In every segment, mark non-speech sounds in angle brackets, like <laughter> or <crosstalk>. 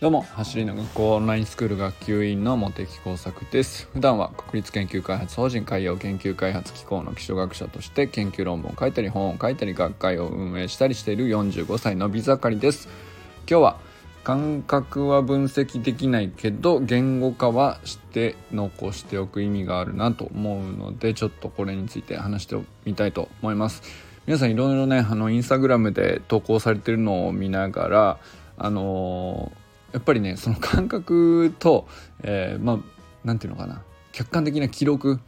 どうも走りの学校オンラインスクール学級委員の茂木耕作です。普段は国立研究開発法人海洋研究開発機構の基礎学者として研究論文を書いたり本を書いたり学会を運営したりしている45歳のび盛りです。今日は感覚は分析できないけど言語化はして残しておく意味があるなと思うのでちょっとこれについて話してみたいと思います。皆さんいろいろねあのインスタグラムで投稿されてるのを見ながらあのやっぱりねその感覚と、えー、まあ何て言うのかな。客観的な記録。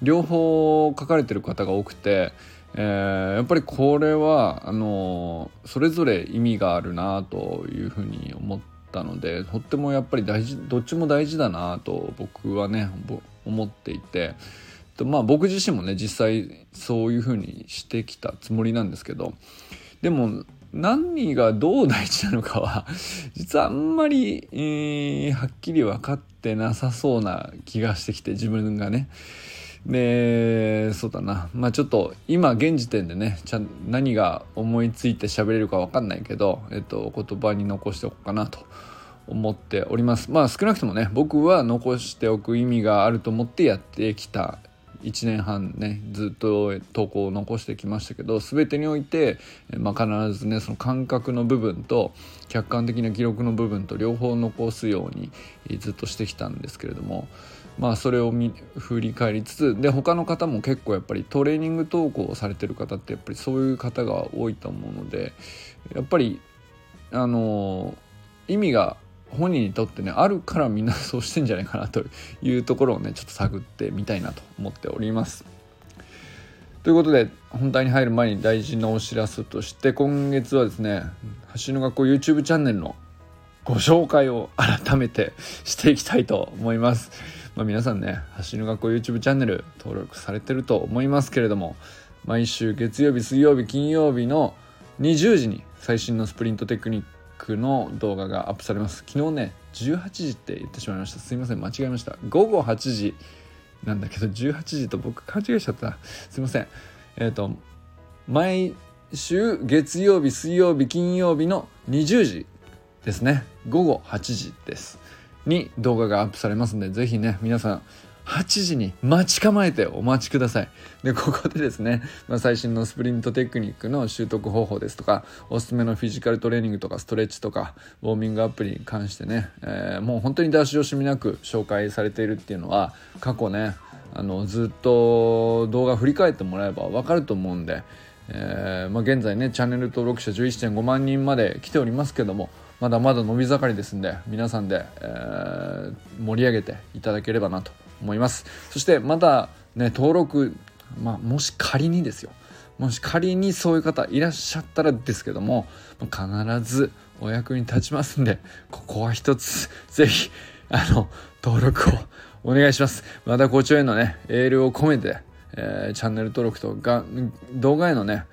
両方書かれてる方が多くて、えー、やっぱりこれはあのそれぞれ意味があるなというふうに思ったのでとってもやっぱり大事どっちも大事だなと僕はね思っていて。まあ僕自身もね実際そういうふうにしてきたつもりなんですけど。でも何がどう大事なのかは <laughs> 実はあんまり、えー、はっきり分かってなさそうな気がしてきて自分がね。でそうだなまあちょっと今現時点でねちゃ何が思いついて喋れるか分かんないけど、えっと、言葉に残しておこうかなと思っておりますまあ少なくともね僕は残しておく意味があると思ってやってきた1年半ねずっと投稿を残してきましたけど全てにおいて、まあ、必ずねその感覚の部分と客観的な記録の部分と両方残すようにずっとしてきたんですけれどもまあそれを振り返りつつで他の方も結構やっぱりトレーニング投稿をされてる方ってやっぱりそういう方が多いと思うのでやっぱりあの意味が本人にとってねあるからみんなそうしてんじゃないかなというところをねちょっと探ってみたいなと思っております。ということで本題に入る前に大事なお知らせとして今月はですね橋の学校 YouTube チャンネルのご紹介を改めてしていきたいと思います。まあ、皆さんね橋の学校 YouTube チャンネル登録されてると思いますけれども毎週月曜日水曜日金曜日の20時に最新のスプリントテクニックの動画がアップされます。昨日ね18時って言ってしまいました。すいません間違えました。午後8時なんだけど18時と僕勘違いしちゃった。すいません。えっ、ー、と毎週月曜日水曜日金曜日の20時ですね。午後8時です。に動画がアップされますんで是非ね皆さん8時に待ち構えてお待ちください。で、ここでですね、まあ、最新のスプリントテクニックの習得方法ですとか、おすすめのフィジカルトレーニングとかストレッチとか、ウォーミングアップに関してね、えー、もう本当に出し惜しみなく紹介されているっていうのは、過去ね、あのずっと動画振り返ってもらえば分かると思うんで、えーまあ、現在ねチャンネル登録者11.5万人まで来ておりますけどもまだまだ伸び盛りですんで皆さんで、えー、盛り上げていただければなと思います。そしてまだね登録、まあ、もし仮にですよ。もし仮にそういう方いらっしゃったらですけども必ずお役に立ちますんでここは一つぜひあの登録をお願いします。またご聴へのねエールを込めて、えー、チャンネル登録とが動画へのね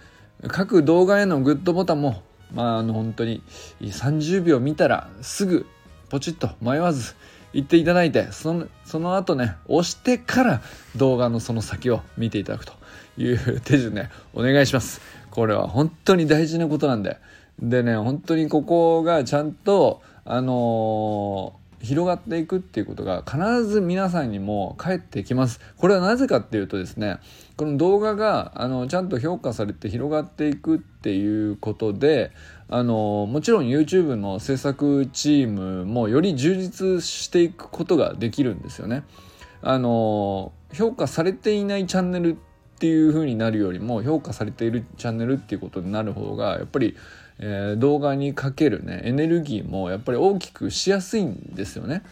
各動画へのグッドボタンもまああの本当に30秒見たらすぐポチッと迷わず言っていただいてそのその後ね押してから動画のその先を見ていただくという手順ねお願いします。これは本当に大事なことなんで。でね本当にここがちゃんとあのー広がっていくっていうことが必ず皆さんにも返ってきます。これはなぜかっていうとですねこの動画があのちゃんと評価されて広がっていくっていうことであのもちろん YouTube の制作チームもより充実していくことができるんですよね。あの評価されていないチャンネルっていう風になるよりも評価されているチャンネルっていうことになる方がやっぱり、えー、動画にかけるねエネルギーもやっぱり大きくしやすいんですよね。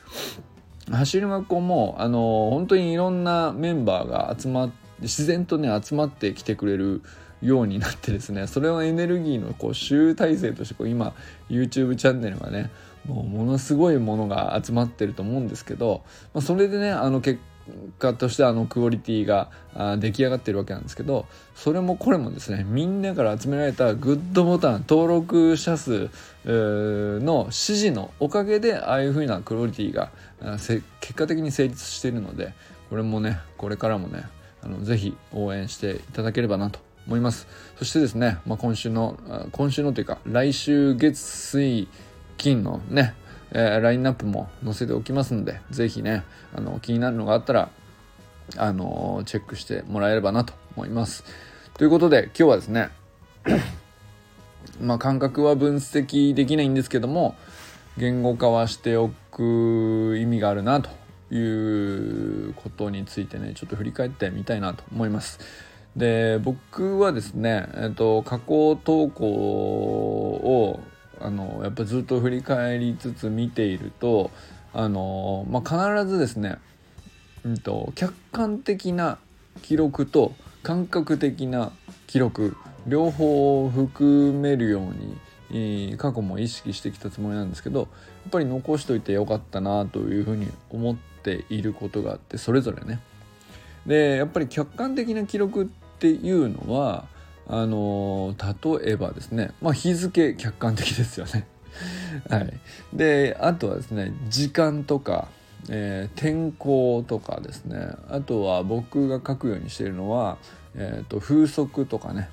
走り学校もあの本当にいろんなメンバーが集まって自然とね集まってきてくれるようになってですね <laughs> それをエネルギーのこう集大成としてこう今 YouTube チャンネルがねもうものすごいものが集まってると思うんですけど、まあ、それでねあの結果としてあのクオリティが出来上がってるわけなんですけどそれもこれもですねみんなから集められたグッドボタン登録者数の指示のおかげでああいう風なクオリティが結果的に成立しているのでこれもねこれからもねあのぜひ応援していただければなと思います。そしてですね、まあ、今週の今週のというか来週月水金のねえー、ラインナップも載せておきますので是非ねあの気になるのがあったらあのチェックしてもらえればなと思います。ということで今日はですね <coughs> まあ感覚は分析できないんですけども言語化はしておく意味があるなということについてねちょっと振り返ってみたいなと思います。で僕はですね、えっと、加工投稿をあのやっぱずっと振り返りつつ見ているとあの、まあ、必ずですね、うんと、客観的な記録と感覚的な記録両方を含めるように過去も意識してきたつもりなんですけどやっぱり残しといてよかったなというふうに思っていることがあってそれぞれね。でやっぱり客観的な記録っていうのはあの例えばですね、まあ、日付客観的ですよね。はい、であとはですね時間とか、えー、天候とかですねあとは僕が書くようにしているのは、えーと、風速とかね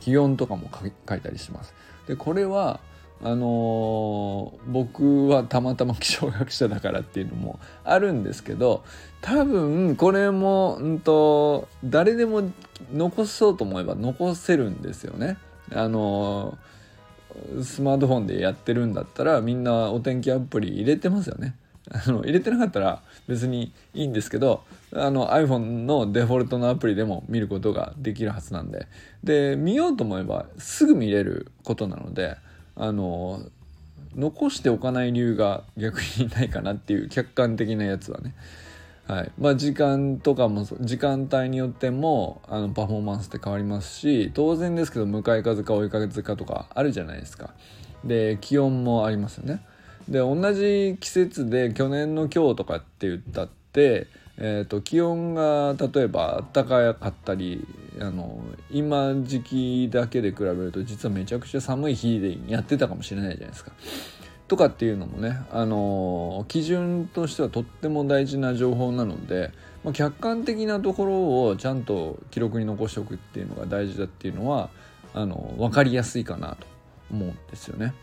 気温とかも書いたりします。でこれはあのー、僕はたまたま気象学者だからっていうのもあるんですけど多分これも、うんと、誰でも残そうと思えば残せるんですよね。あのー、スマートフォンでやってるんだったらみんなお天気アプリ入れてますよね。あの入れてなかったら別にいいんですけどあの iPhone のデフォルトのアプリでも見ることができるはずなんでで見ようと思えばすぐ見れることなのであの残しておかない理由が逆にないかなっていう客観的なやつはね。はい。まあ、時間とかも時間帯によってもあのパフォーマンスって変わりますし当然ですけど向かい風か追い風かとかあるじゃないですか。で気温もありますよね。で同じ季節で去年の今日とかって言ったって、えーと、気温が例えば暖かかったりあの今時期だけで比べると実はめちゃくちゃ寒い日でやってたかもしれないじゃないですか。とかっていうのもね、あの基準としてはとっても大事な情報なので、まあ、客観的なところをちゃんと記録に残しておくっていうのが大事だっていうのはあの分かりやすいかなと思うんですよね。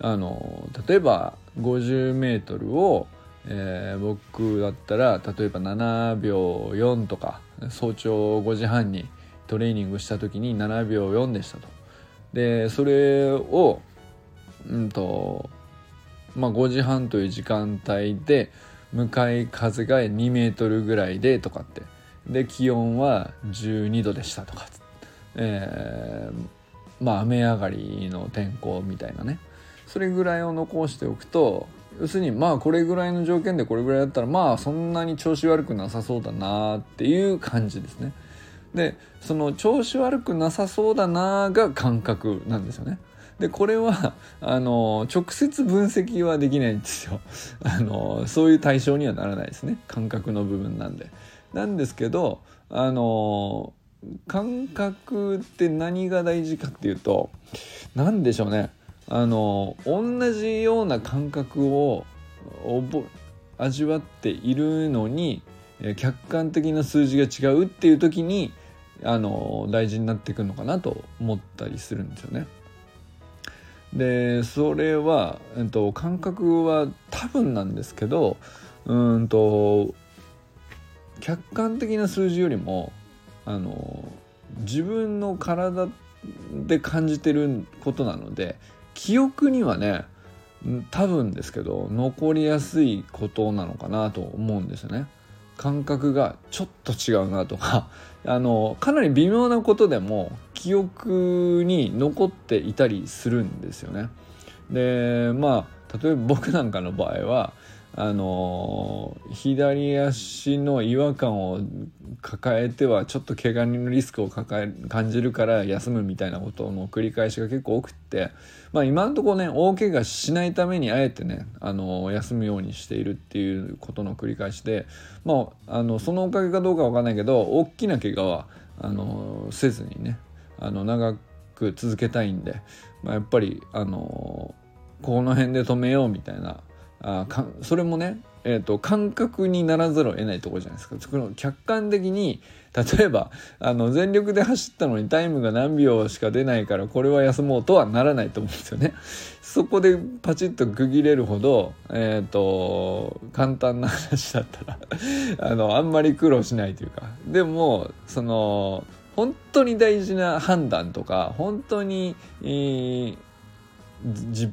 あの例えば 50m を、えー、僕だったら例えば7秒4とか早朝5時半にトレーニングした時に7秒4でしたと。でそれをうんとまあ5時半という時間帯で向かい風が2メートルぐらいでとかって。で気温は12度でしたとか、えー、まあ雨上がりの天候みたいなね。それぐらいを残しておくと要するにまあこれぐらいの条件でこれぐらいだったらまあそんなに調子悪くなさそうだなっていう感じですね。でその調子悪くなさそうだなが感覚なんですよね。でこれはあの直接分析はできないんですよ <laughs> あのそういう対象にはならないですね感覚の部分なんで。なんですけどあの感覚って何が大事かっていうと何でしょうねあの同じような感覚を味わっているのに客観的な数字が違うっていう時にあの大事になってくるのかなと思ったりするんですよね。でそれは、えっと、感覚は多分なんですけどうんと客観的な数字よりもあの自分の体で感じてることなので記憶にはね多分ですけど残りやすいことなのかなと思うんですよね。感覚がちょっと違うなとか <laughs> あのかなり微妙なことでも記憶に残っていたりするんですよね。でまあ例えば僕なんかの場合はあの左足の違和感を抱えてはちょっと怪我人のリスクを抱え感じるから休むみたいなことの繰り返しが結構多くってまあ今のとこね大怪我しないためにあえてねあの休むようにしているっていうことの繰り返しでまああのそのおかげかどうかわかんないけど大きな怪我はあのせずにねあの長く続けたいんで、まあ、やっぱりあのこの辺で止めようみたいなあかそれもね、えーと、感覚にならざるを得ないところじゃないですか。この客観的に例えばあの全力で走ったのにタイムが何秒しか出ないからこれは休もうとはならないと思うんですよね。そこでパチッと区切れるほど、えーと、簡単な話だったら <laughs> あのあんまり苦労しないというかでもその本当に大事な判断とか本当に、えー、じ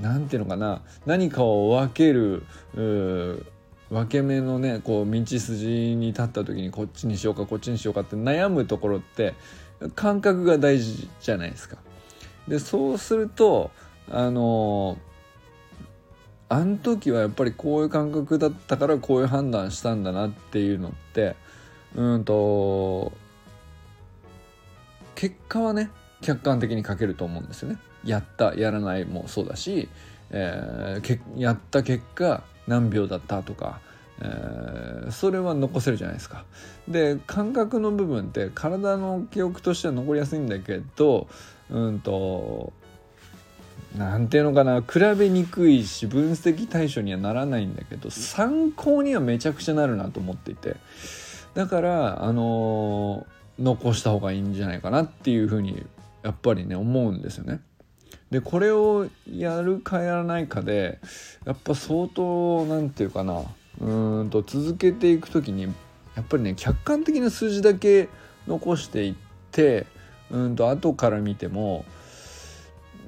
んていうのかな何かを分ける分け目のねこう道筋に立った時にこっちにしようかこっちにしようかって悩むところって感覚が大事じゃないですか。でそうするとあのあん時はやっぱりこういう感覚だったからこういう判断したんだなっていうのってうんと結果はね客観的に書けると思うんですよね。やったやらないもそうだし、えー、やった結果何秒だったとか、えー、それは残せるじゃないですか。で感覚の部分って体の記憶としては残りやすいんだけどうんとなんていうのかな比べにくいし分析対象にはならないんだけど参考にはめちゃくちゃなるなと思っていてだからあのー、残した方がいいんじゃないかなっていうふうにやっぱりね思うんですよね。でこれをやるかやらないかでやっぱ相当何て言うかなうんと続けていく時にやっぱりね客観的な数字だけ残していってうんと後から見ても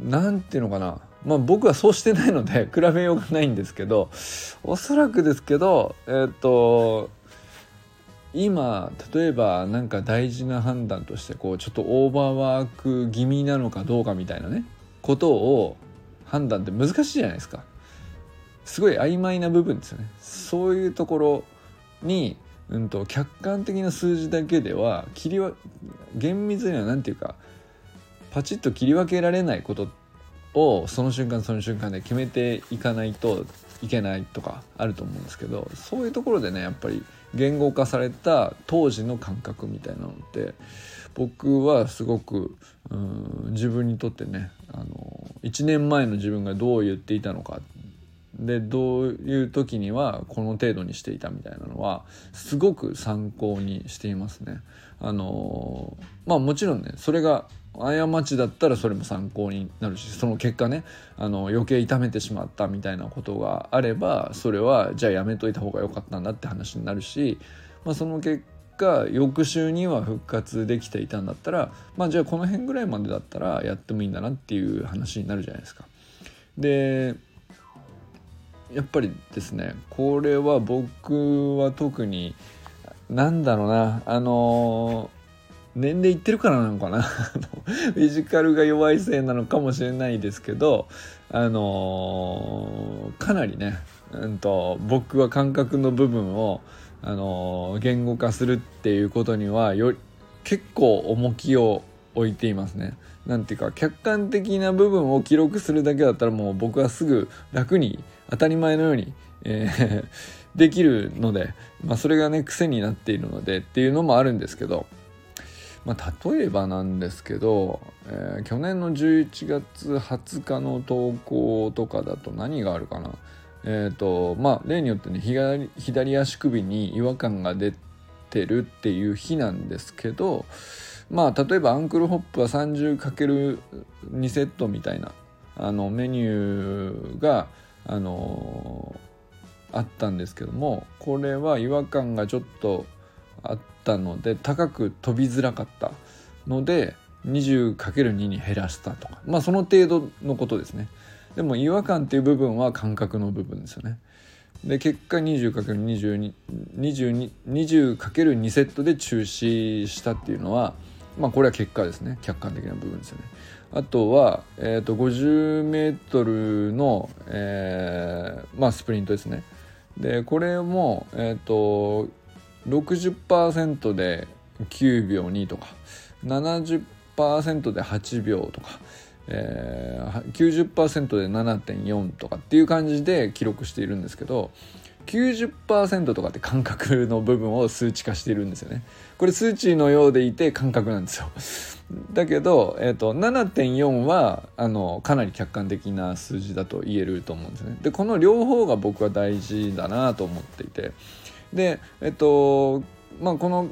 何て言うのかなまあ僕はそうしてないので <laughs> 比べようがないんですけどおそらくですけどえっ、と今例えば何か大事な判断としてこうちょっとオーバーワーク気味なのかどうかみたいなね。ことを判断って難しいじゃないですか。すごい曖昧な部分ですよね。そういうところに、うんと、客観的な数字だけでは切りわ厳密には何て言うかパチッと切り分けられないことをその瞬間その瞬間で決めていかないといけないとかあると思うんですけどそういうところでねやっぱり言語化された当時の感覚みたいなのって僕はすごくうん自分にとってねあの1年前の自分がどう言っていたのかでどういう時にはこの程度にしていたみたいなのはすごく参考にしていますね。あのまあもちろんねそれが過ちだったらそれも参考になるしその結果ねあの余計痛めてしまったみたいなことがあればそれはじゃあやめといた方が良かったんだって話になるし、まあ、その結果翌週には復活できていたんだったらまあじゃあこの辺ぐらいまでだったらやってもいいんだなっていう話になるじゃないですか。でやっぱりですねこれは僕は特になんだろうなあの年齢いってるからなのかな <laughs> フィジカルが弱いせいなのかもしれないですけどあのかなりね、うんと、僕は感覚の部分を、あの言語化するっていうことにはよ結構重きを置いていますね。なんていうか客観的な部分を記録するだけだったらもう僕はすぐ楽に当たり前のように、えー、<laughs> できるので、まあ、それがね癖になっているのでっていうのもあるんですけどまあ、例えばなんですけど、えー、去年の11月20日の投稿とかだと何があるかな？え、ー、とまあ例によってね左左足首に違和感が出てるっていう日なんですけどまあ例えばアンクルホップは 30×2 セットみたいなあのメニューがあのー、あったんですけどもこれは違和感がちょっとあったので高く飛びづらかったので 20×2 に減らしたとかまあその程度のことですね。でも違和感っていう部分は感覚の部分ですよね。で結果 20×20 20 20×2 セットで中止したっていうのはまあこれは結果ですね。客観的な部分ですよね。あとは、えー、と 50m の、えーまあ、スプリントですね。でこれも、えーと60%で9秒2とか70%で8秒とか、えー、90%で7.4とかっていう感じで記録しているんですけど90%とかって感覚の部分を数値化しているんですよね。これ数値のようでいて感覚なんですよ。だけど、えーと、7.4はあのかなり客観的な数字だと言えると思うんですね。でこの両方が僕は大事だなと思っていてでえっ、ー、とまあこの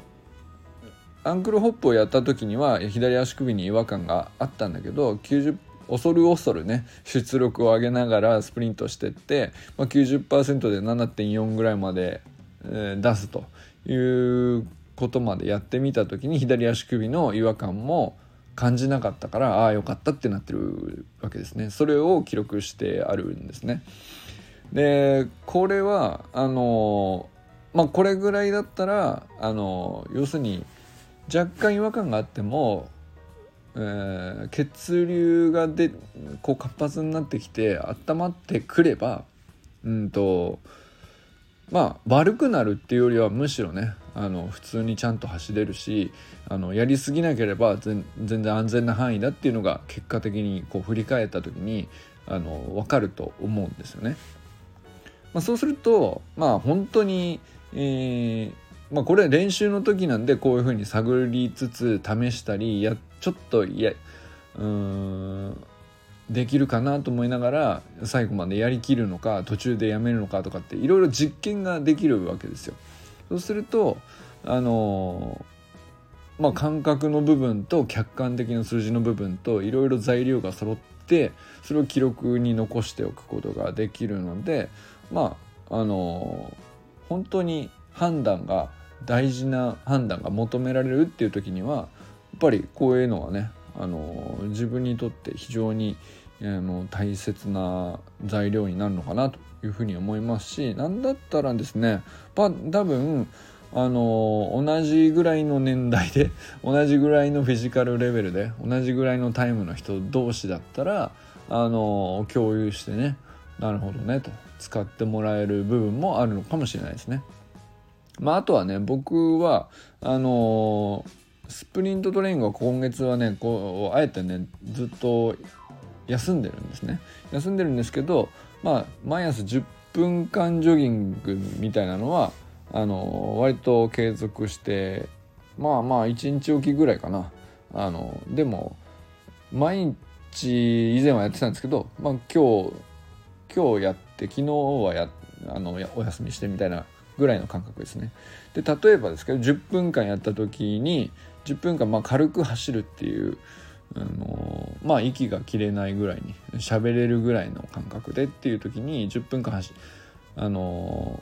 アンクルホップをやった時には左足首に違和感があったんだけど90恐る恐るね出力を上げながらスプリントしてって、まあ、90%で7.4ぐらいまで、えー、出すということまでやってみた時に左足首の違和感も感じなかったからああよかったってなってるわけですね。それを記録してあるんですね。でこれはあのまあこれぐらいだったらあの要するに若干違和感があってもえー、血流がでこう活発になってきて温まってくればうんとまあ悪くなるっていうよりはむしろねあの普通にちゃんと走れるしあのやりすぎなければ全然安全な範囲だっていうのが結果的にこう振り返った時にあの分かると思うんですよね。まあ、そうするとまあ本当に、えーまあ、これ練習の時なんでこういうふうに探りつつ試したりやちょっといやうんできるかなと思いながら最後までやりきるのか途中でやめるのかとかっていろいろ実験ができるわけですよ。そうするとあのまあ感覚の部分と客観的な数字の部分といろいろ材料が揃ってそれを記録に残しておくことができるのでまああの本当に判断が大事な判断が求められるっていう時にはやっぱりこういうのはねあの自分にとって非常にあの大切な材料になるのかなというふうに思いますし何だったらですね、まあ、多分あの同じぐらいの年代で <laughs> 同じぐらいのフィジカルレベルで同じぐらいのタイムの人同士だったらあの共有してねなるほどねと使ってもらえる部分もあるのかもしれないですね。まあ、あとはね僕はあのー、スプリントトレーニングは今月はねこうあえてねずっと休んでるんですね。休んでるんですけどまあ毎朝10分間ジョギングみたいなのはあのー、割と継続してまあまあ1日おきぐらいかな。あのでも毎日以前はやってたんですけど、まあ、今日今日やって昨日はやあのお休みしてみたいなぐらいの感覚ですね。で例えばですけど10分間やった時に10分間まあ軽く走るっていうあのまあ息が切れないぐらいに喋れるぐらいの感覚でっていう時に10分間走あの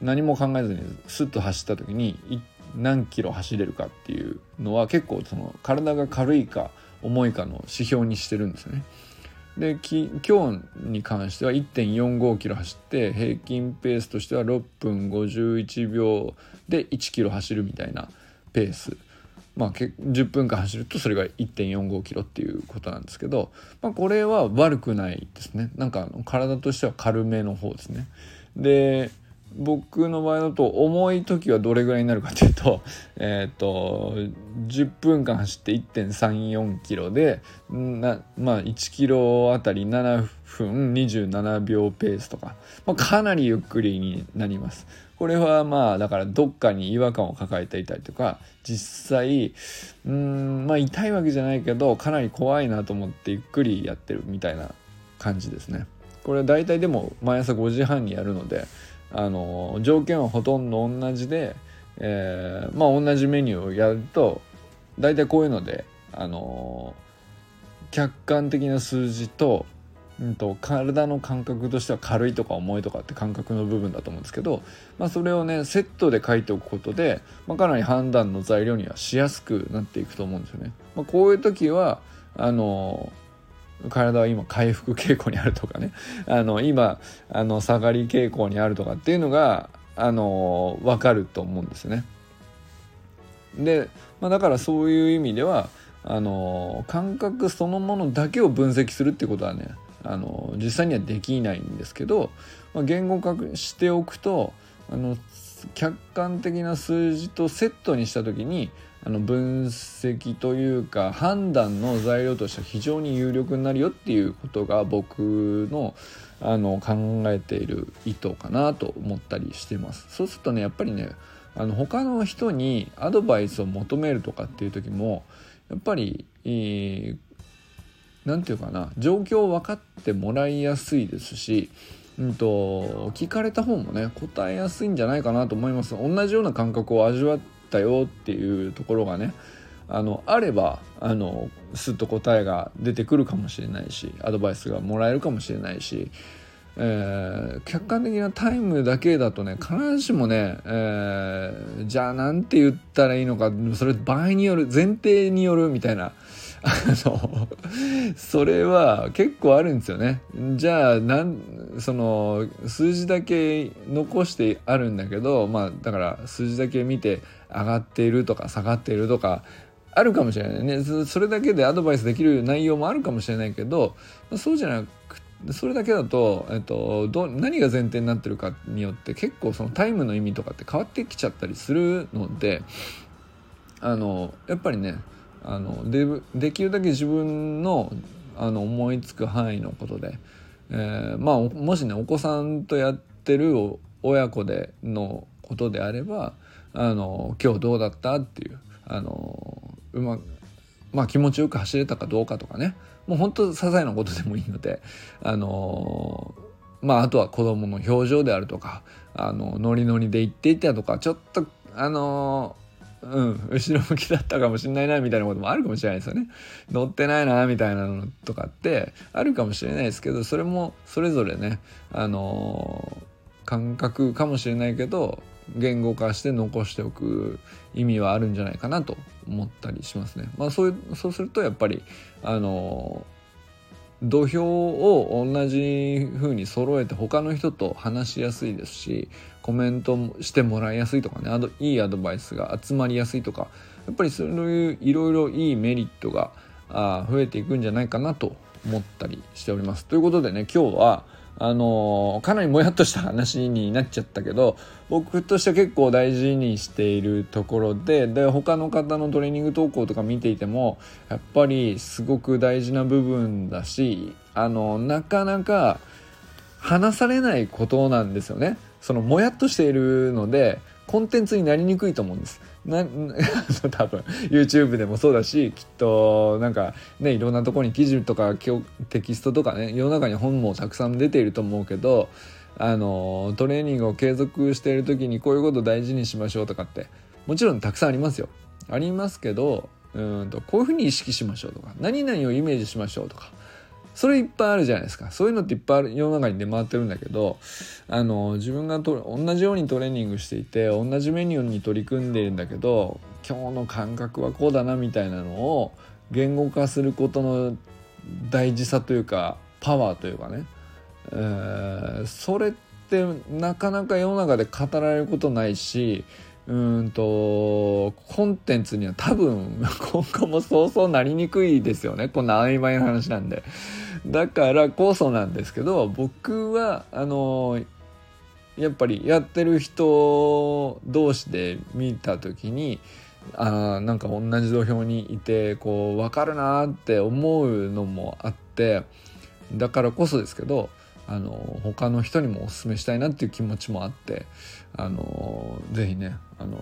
何も考えずにスッと走った時に何キロ走れるかっていうのは結構その体が軽いか重いかの指標にしてるんですね。で今日に関しては1.45キロ走って平均ペースとしては6分51秒で1キロ走るみたいなペース。まあ10分間走るとそれが1.45キロっていうことなんですけど、まあ、これは悪くないですね。なんか体としては軽めの方ですね。で僕の場合だと重い時はどれぐらいになるかというと <laughs> えっ、と10分間走って1.34キロでなまあ1キロあたり7分27秒ペースとか、まあ、かなりゆっくりになります。これはまあだからどっかに違和感を抱えていたりとか実際うんまあ痛いわけじゃないけどかなり怖いなと思ってゆっくりやってるみたいな感じですね。これ大体でも毎朝5時半にやるのであの条件はほとんど同じで、えー、まあ同じメニューをやると大体こういうのであの客観的な数字と,、うんと、体の感覚としては軽いとか重いとかって感覚の部分だと思うんですけど、まあ、それをねセットで書いておくことで、まあ、かなり判断の材料にはしやすくなっていくと思うんですよね。まあ、こういう時はあの体は今回復傾向にあるとかね <laughs> あの今あの下がり傾向にあるとかっていうのがあの分かると思うんですね。で、まあ、だからそういう意味ではあの感覚そのものだけを分析するってことはねあの実際にはできないんですけど、まあ、言語化しておくとあの客観的な数字とセットにした時にあの分析というか判断の材料としては非常に有力になるよっていうことが僕のあの考えている意図かなと思ったりしてます。そうするとねやっぱりねあの他の人にアドバイスを求めるとかっていう時もやっぱり何て言うかな状況を分かってもらいやすいですしうんと、聞かれた方もね答えやすいんじゃないかなと思います。同じような感覚を味わったよっていうところがねあのあればあのすっと答えが出てくるかもしれないしアドバイスがもらえるかもしれないし、えー、客観的なタイムだけだとね必ずしもね、えー、じゃあなんて言ったらいいのかそれ場合による前提によるみたいなあのそれは結構あるんですよね。じゃあなんその数字だけ残してあるんだけどまあだから数字だけ見て上がっているとか下がっているとかあるかもしれないね。それだけでアドバイスできる内容もあるかもしれないけどそうじゃなくそれだけだと、えっと、ど何が前提になってるかによって結構そのタイムの意味とかって変わってきちゃったりするのであのやっぱりねあのでできるだけ自分のあの思いつく範囲のことで、えー、まあもしねお子さんとやってる親子でのことであればあの今日どうだった？っていうあのうままあ気持ちよく走れたかどうかとかね。もうほんと些細なことでもいいのであのまああとは子供の表情であるとかあのノリノリで言っていたとかちょっとあのうん後ろ向きだったかもしれないなみたいなこともあるかもしれないですよね。乗ってないなみたいなのとかってあるかもしれないですけどそれもそれぞれねあのー、感覚かもしれないけど言語化して残しておく意味はあるんじゃないかなと思ったりしますね。まあ、そうそうするとやっぱりあの土俵を同じ風に揃えて他の人と話しやすいですしコメントしてもらいやすいとかねあといいアドバイスが集まりやすいとかやっぱりそういういろいろいいメリットがあ増えていくんじゃないかなと思ったりしております。ということでね今日はあのかなりもやっとした話になっちゃったけど僕としては結構大事にしているところでで他の方のトレーニング投稿とか見ていてもやっぱりすごく大事な部分だしあのなかなか話されないことなんですよね。そのもやっとしているのでコンテンツになりにくいと思うんです。な <laughs> 多分 YouTube でもそうだしきっとなんかねいろんなとこに記事とかテキストとかね世の中に本もたくさん出ていると思うけどあのトレーニングを継続している時にこういうこと大事にしましょうとかってもちろんたくさんありますよ。ありますけどうんとこういうふうに意識しましょうとか何々をイメージしましょうとかそれいっぱいあるじゃないですか。そういうのっていっぱい世の中に出回ってるんだけどあの自分がと同じようにトレーニングしていて同じメニューに取り組んでいるんだけど今日の感覚はこうだなみたいなのを言語化することの大事さというかパワーというかね、えー、それってなかなか世の中で語られることないしうんとコンテンツには多分 <laughs> 今後もそうそうなりにくいですよねこんな曖昧な話なんで。だからこそなんですけど僕はあのやっぱりやってる人同士で見た時にあなんか同じ土俵にいてこう分かるなって思うのもあってだからこそですけどあの他の人にもおすすめしたいなっていう気持ちもあってあのぜひねあの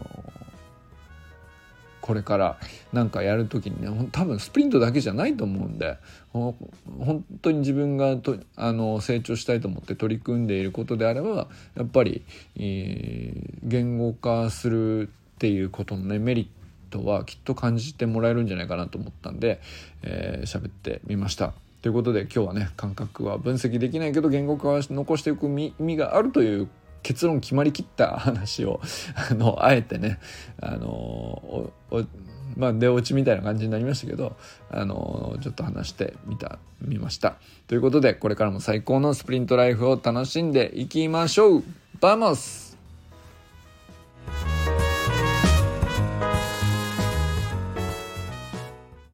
これから何かやる時にね多分スプリントだけじゃないと思うんで本当に自分がとあの成長したいと思って取り組んでいることであればやっぱり、えー、言語化するっていうことのねメリットはきっと感じてもらえるんじゃないかなと思ったんで喋、えー、ってみました。ということで今日はね感覚は分析できないけど言語化は残していく意味があるという結論決まりきった話を <laughs> あのあえてねあのまあ、出落ちみたいな感じになりましたけど、あのちょっと話してみた、見ました。ということで、これからも最高のスプリントライフを楽しんでいきましょうバモス